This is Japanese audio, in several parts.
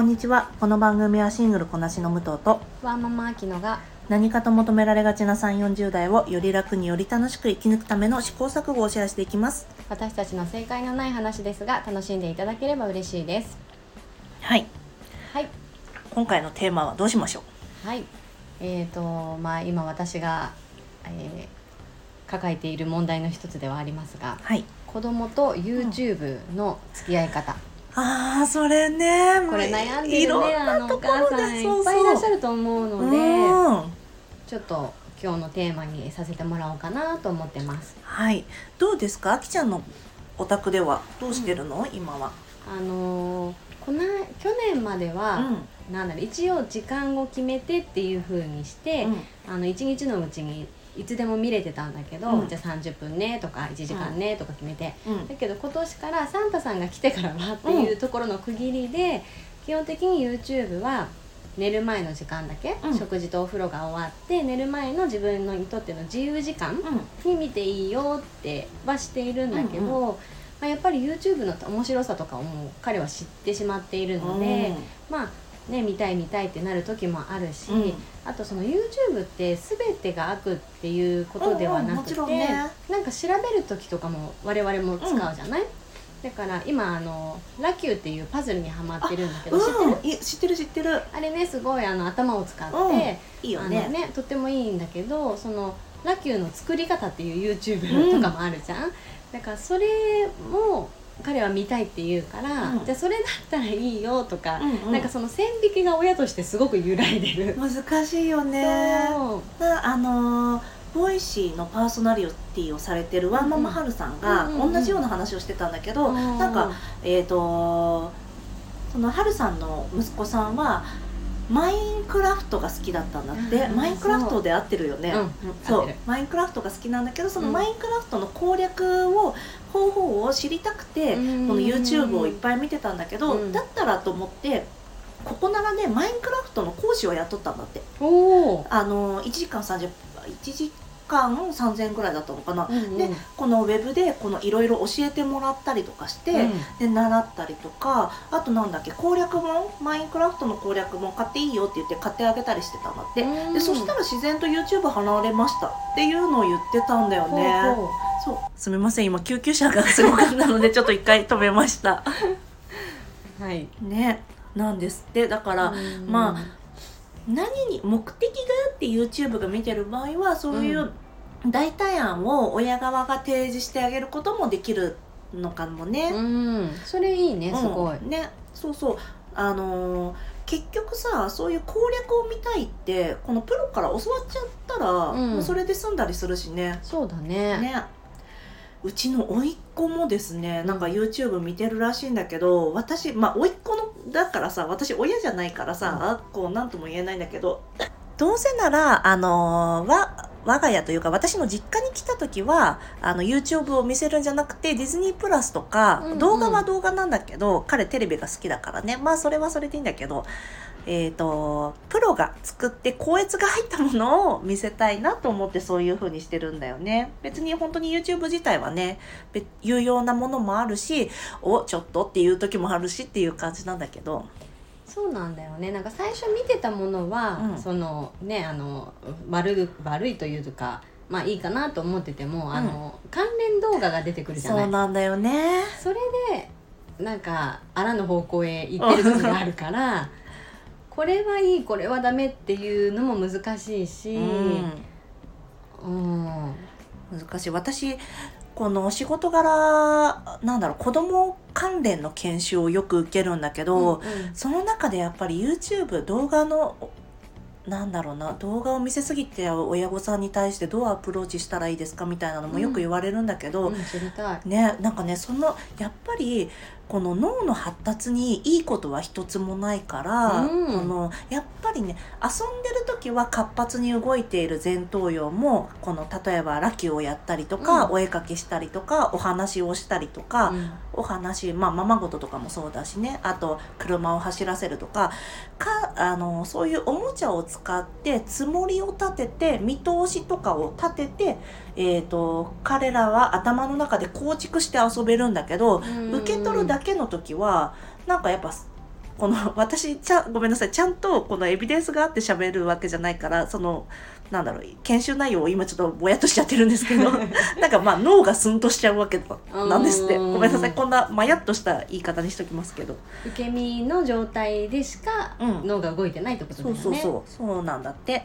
こんにちは。この番組はシングルこなしの武藤とワーママアキノが何かと求められがちな3 4 0代をより楽により楽しく生き抜くための試行錯誤をシェアしていきます。私たちの正解のない話ですが楽しんでいただければ嬉しいです。はい。はい。今回のテーマはどうしましょはい。えーとまあ今私が、えー抱えている問題の一つではありますがうはい。子供と YouTube の付き合い方、あーそれねこれ悩んでるねあのお母さんいっぱいいらっしゃるると思うのうでん。ちょっと今日のテーマにさせてもらおうかなと思ってます。はい。どうですか？あきちゃんのお宅では。どうしてるの、今は。あのーこの去年までは、なんだろう一応時間を決めてっていう風にして、あの1日のうちにいつでも見れてたんだけど、うん。じゃあ30分ねとか1時間ねとか決めて、うん。うん。だけど今年からサンタさんが来てからはっていうところの区切りで、基本的に YouTube は寝る前の時間だけ、うん。食事とお風呂が終わって寝る前の自分のにとっての自由時間うん。に見ていいよってはしているんだけど、うんまあ、やっぱり YouTube の面白さとかをもう彼は知ってしまっているので、まあね見たい見たいってなる時もあるし、うん。あとその YouTube って全てが悪っていうことではなくて、うんうんね。なんか調べる時とかも我々も使うじゃない、だから今あの LaQ っていうパズルにはまってるんだけど、知ってる？知ってる知ってる。あれねすごいあの頭を使って、うんいいよね。ねとってもいいんだけどその LaQ の作り方っていう YouTube とかもあるじゃん、だからそれも彼は見たいって言うから、うん。じゃあそれだったらいいよとか、うんうん。なんかその線引きが親としてすごく揺らいでる。難しいよね。あのー Voicy のパーソナリティをされてるワンママハルさんがうんうんうん同じような話をしてたんだけど、うんなんかえっ、とそのハルさんの息子さんはマインクラフトが好きだったんだって、うん。マインクラフトで合ってるよね、う。ん。そうマインクラフトが好きなんだけどそのうん。マインクラフトの攻略を方法を知りたくて、うん。この YouTube をいっぱい見てたんだけど、うん。だったらと思ってここならねマインクラフトの講師を雇ったんだって。あの1時間30 1時間3000円ぐらいだったのかな、うんうん。でこのウェブでこのいろいろ教えてもらったりとかして、うん。で習ったりとかあとなんだっけ攻略本？マインクラフトの攻略本買っていいよって言って買ってあげたりしてたんだって、うん。でそしたら自然と YouTube 離れました。っていうのを言ってたんだよね。ほうほう。そう。すみません今救急車がすごかったので ちょっと一回止めました。はい、ねなんですって。だから、うん。ま何に目的があって YouTube が見てる場合はそういう代替案を親側が提示してあげることもできるのかもね。うん、それいいねすごい、うんね。そうそう。あのー結局さそういう攻略を見たいってこのプロから教わっちゃったら、うん。もうそれで済んだりするしね。そうだね。ね。うちの甥っ子もですねなんか YouTube 見てるらしいんだけど私まあ甥っ子のだからさ私親じゃないからさ、こう何とも言えないんだけどどうせならあのーわ我が家というか私の実家に来た時はあの YouTube を見せるんじゃなくてディズニープラスとか、うんうん。動画は動画なんだけど彼テレビが好きだからね。まあそれはそれでいいんだけどえっ、とプロが作って高越が入ったものを見せたいなと思ってそういう風にしてるんだよね。別に本当に YouTube 自体はねべ有用なものもあるしおちょっとっていう時もあるしっていう感じなんだけどそうなんだよね。なんか最初見てたものは、うん。そのねあの悪い悪いというかまあいいかなと思ってても、あの関連動画が出てくるじゃそない。うなんだよね。それでなんかあらぬ方向へ行ってる時があるから これはいいこれはダメっていうのも難しいし、うん。うん。難しい。私この仕事柄なんだろう子供関連の研修をよく受けるんだけど、うんその中でやっぱり YouTube 動画のなんだろうな動画を見せすぎて親御さんに対してどうアプローチしたらいいですかみたいなのもよく言われるんだけど、うん知りたい。ねなんかねそのやっぱりこの脳の発達にいいことは一つもないから、うん。このやっぱりね遊んでる時は活発に動いている前頭葉もこの例えばラキをやったりとか、うん。お絵かきしたりとかお話をしたりとか、うんお話まあままごととかもそうだしね。あと車を走らせるとか。かあのそういうおもちゃを使ってつもりを立てて見通しとかを立てて、えー、と彼らは頭の中で構築して遊べるんだけど、受け取るだけの時はなんかやっぱこの私ちゃごめんなさい。ちゃんとこのエビデンスがあって喋るわけじゃないからそのなんだろう研修内容を今ちょっとぼやっとしちゃってるんですけど なんかまあ脳がスンとしちゃうわけなんですって。ごめんなさい。こんなまやっとした言い方にしときますけど。受け身の状態でしか脳が動いてないってことだよね、そうそうそう。そうなんだって、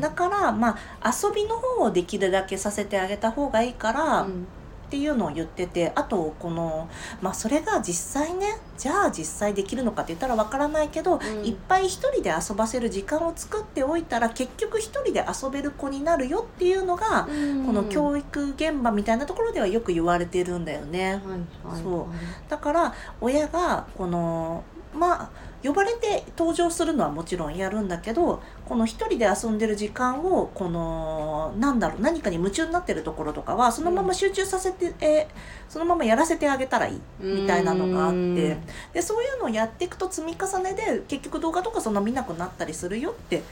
だからまあ遊びの方をできるだけさせてあげた方がいいから、うんっていうのを言っててあとこのまあそれが実際ねじゃあ実際できるのかって言ったらわからないけど、うん、いっぱい一人で遊ばせる時間を作っておいたら結局一人で遊べる子になるよっていうのが、うん、この教育現場みたいなところではよく言われてるんだよね。はいはい、そう。だから親がこのまあ呼ばれて登場するのはもちろんやるんだけどこの一人で遊んでる時間をこのなんだろう何かに夢中になってるところとかはそのまま集中させて、うん、えそのままやらせてあげたらいいみたいなのがあってでそういうのをやっていくと積み重ねで結局動画とかそんな見なくなったりするよって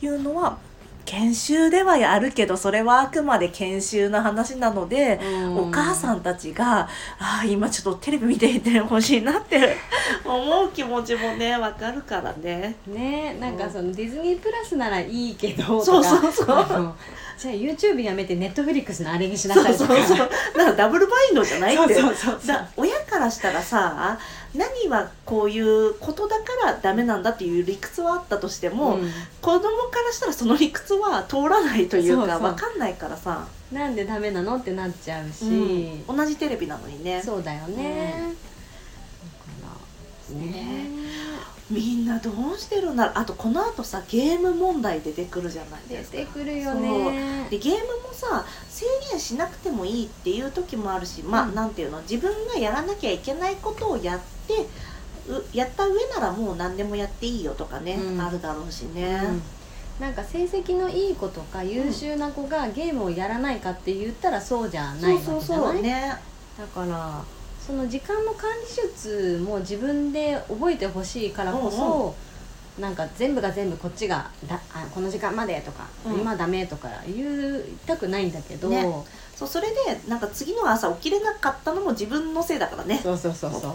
いうのは研修ではやるけどそれはあくまで研修の話なので、お母さんたちがああ今ちょっとテレビ見ていてほしいなって 思う気持ちもねわかるからね。ねなんかそのディズニープラスならいいけどそうそうそう じゃあ YouTube やめてネットフリックスのあれにしなさいとかそうそうそう。だか。らダブルバインドじゃないってそうそうそう親からしたらさ何はこういうことだからダメなんだっていう理屈はあったとしても、うん、子供からしたらその理屈は通らないというか分かんないからさ。なんでダメなのってなっちゃうし、うん、同じテレビなのにね。そうだよね、うん、ねみんなどうしてるんだあとこのあとさゲーム問題出てくるじゃないですか。出てくるよね。でゲームもさ制限しなくてもいいっていう時もあるしまあ、うん、なんていうの？自分がやらなきゃいけないことをやってやった上ならもう何でもやっていいよとかね、うん、あるだろうしね、うん、なんか成績のいい子とか優秀な子がゲームをやらないかって言ったらそうじゃないわけじゃない、そうそうそうね、だからその時間の管理術も自分で覚えてほしいからこそ、うん、なんか全部が全部こっちがだあこの時間までとか、うん、今ダメとか言いたくないんだけど、ね、そうそれでなんか次の朝起きれなかったのも自分のせいだからね。そうそうそうそう。だか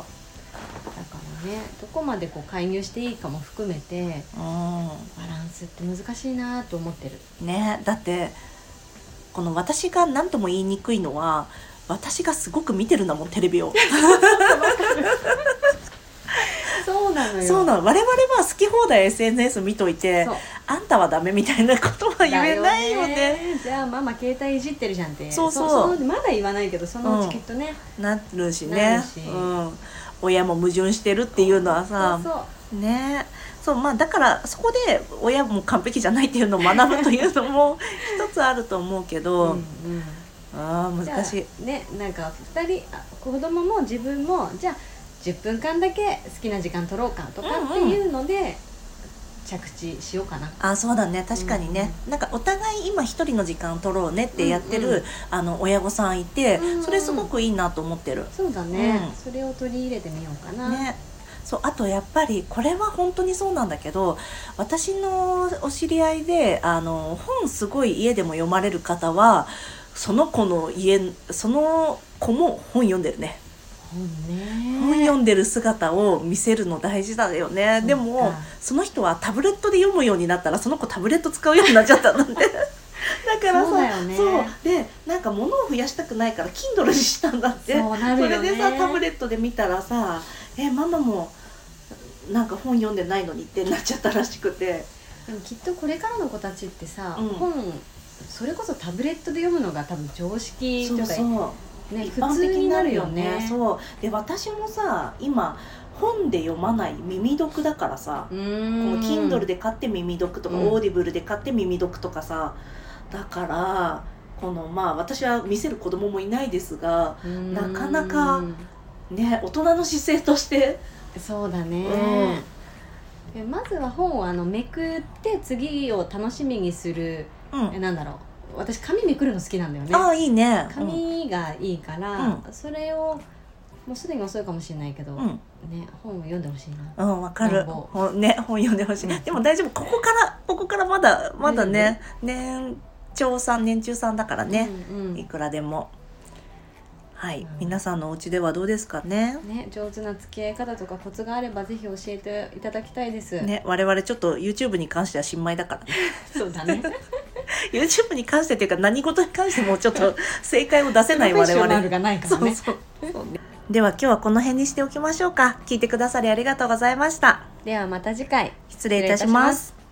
らねどこまでこう介入していいかも含めて、うん、バランスって難しいなと思ってる。ね。だってこの私が何とも言いにくいのは私がすごく見てるんだもんテレビを。そうなのよ。そうなの。我々は好き放題 SNS 見といてあんたはダメみたいなことは言えないよね、ね、じゃあママ携帯いじってるじゃんって。そうそう。まだ言わないけどそのうちきっとね、うん、なるしね。うん、親も矛盾してるっていうのはさね。そうまあだからそこで親も完璧じゃないっていうのを学ぶというのも一つあると思うけど、うんうんあ難しい。ねなんか2人子供も自分もじゃあ10分間だけ好きな時間取ろうかとかっていうので、着地しようかな。あそうだね。確かにね、うんうん、なんかお互い今一人の時間取ろうねってやってる、うんうん、あの親御さんいて、うんうん、それすごくいいなと思ってる。そうだね、うん、それを取り入れてみようかな。ね。そうあとやっぱりこれは本当にそうなんだけど私のお知り合いであの本すごい家でも読まれる方はその子の家その子も本読んでるね。本読んでる姿を見せるの大事だよね。でもその人はタブレットで読むようになったらその子タブレット使うようになっちゃったんだってだからさそう,、ね、そう。でなんか物を増やしたくないから Kindle にしたんだって。そ、ね,、れでさタブレットで見たらさ「えママもなんか本読んでないのに」ってなっちゃったらしくて。でもきっとこれからの子たちってさ、うん、本それこそタブレットで読むのが多分常識とかそう。そうね、普通になるよね。そう。で私もさ今本で読まない耳読だからさこの Kindle で買って耳読とか、うん、 Audible で買って耳読とかさだからこのまあ私は見せる子供もいないですがなかなかね大人の姿勢として。そうだね、うん、まずは本をあのめくって次を楽しみにするえなんだろう。私紙めくるの好きなんだよね。ああいいね。紙がいいから、うん、それをもうすでに遅いかもしれないけど、うん、ね本を読んでほしいな。うんわかる。ね本読んでほしい、うん、でも大丈夫。ここからここからまだまだね、年長さん年中さんだからね、うんうん、いくらでも。はい、うん。皆さんのお家ではどうですかね？ね上手な付き合い方とかコツがあればぜひ教えていただきたいです、ね我々ちょっと YouTube に関しては新米だからね。そうだね YouTube に関してっていうか何事に関してもちょっと正解を出せない 我々。ナルがないからね。そうそうそう。ねでは今日はこの辺にしておきましょうか。聞いてくださりありがとうございました。ではまた次回。失礼いたします